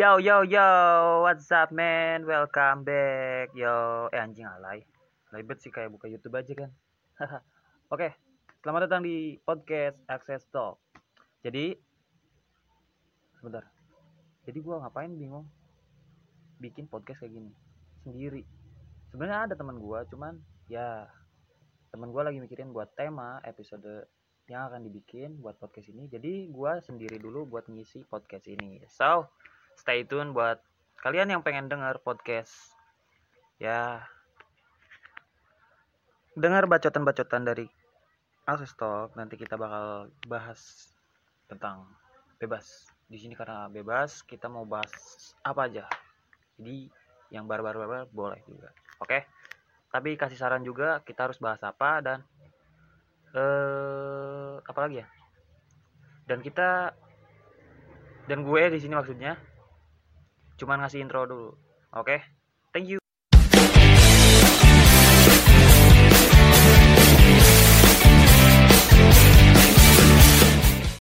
Yo yo yo, what's up man? Welcome back. Yo, eh anjing alay. Ribet sih kayak buka YouTube aja kan. Oke, selamat datang di podcast Access Talk. Jadi, sebentar. Jadi gua ngapain bingung? Bikin podcast kayak gini sendiri. Sebenarnya ada teman gua, cuman ya teman gua lagi mikirin buat tema episode yang akan dibikin buat podcast ini. Jadi gua sendiri dulu buat ngisi podcast ini. So, stay tune buat kalian yang pengen denger podcast. Ya. Dengar bacotan-bacotan dari Access Talk nanti kita bakal bahas tentang bebas. Di sini karena bebas kita mau bahas apa aja. Jadi yang barbar-barbar boleh juga. Oke? Tapi kasih saran juga kita harus bahas apa dan eh apa lagi ya? Dan kita dan gue di sini maksudnya cuman ngasih intro dulu. Oke? Thank you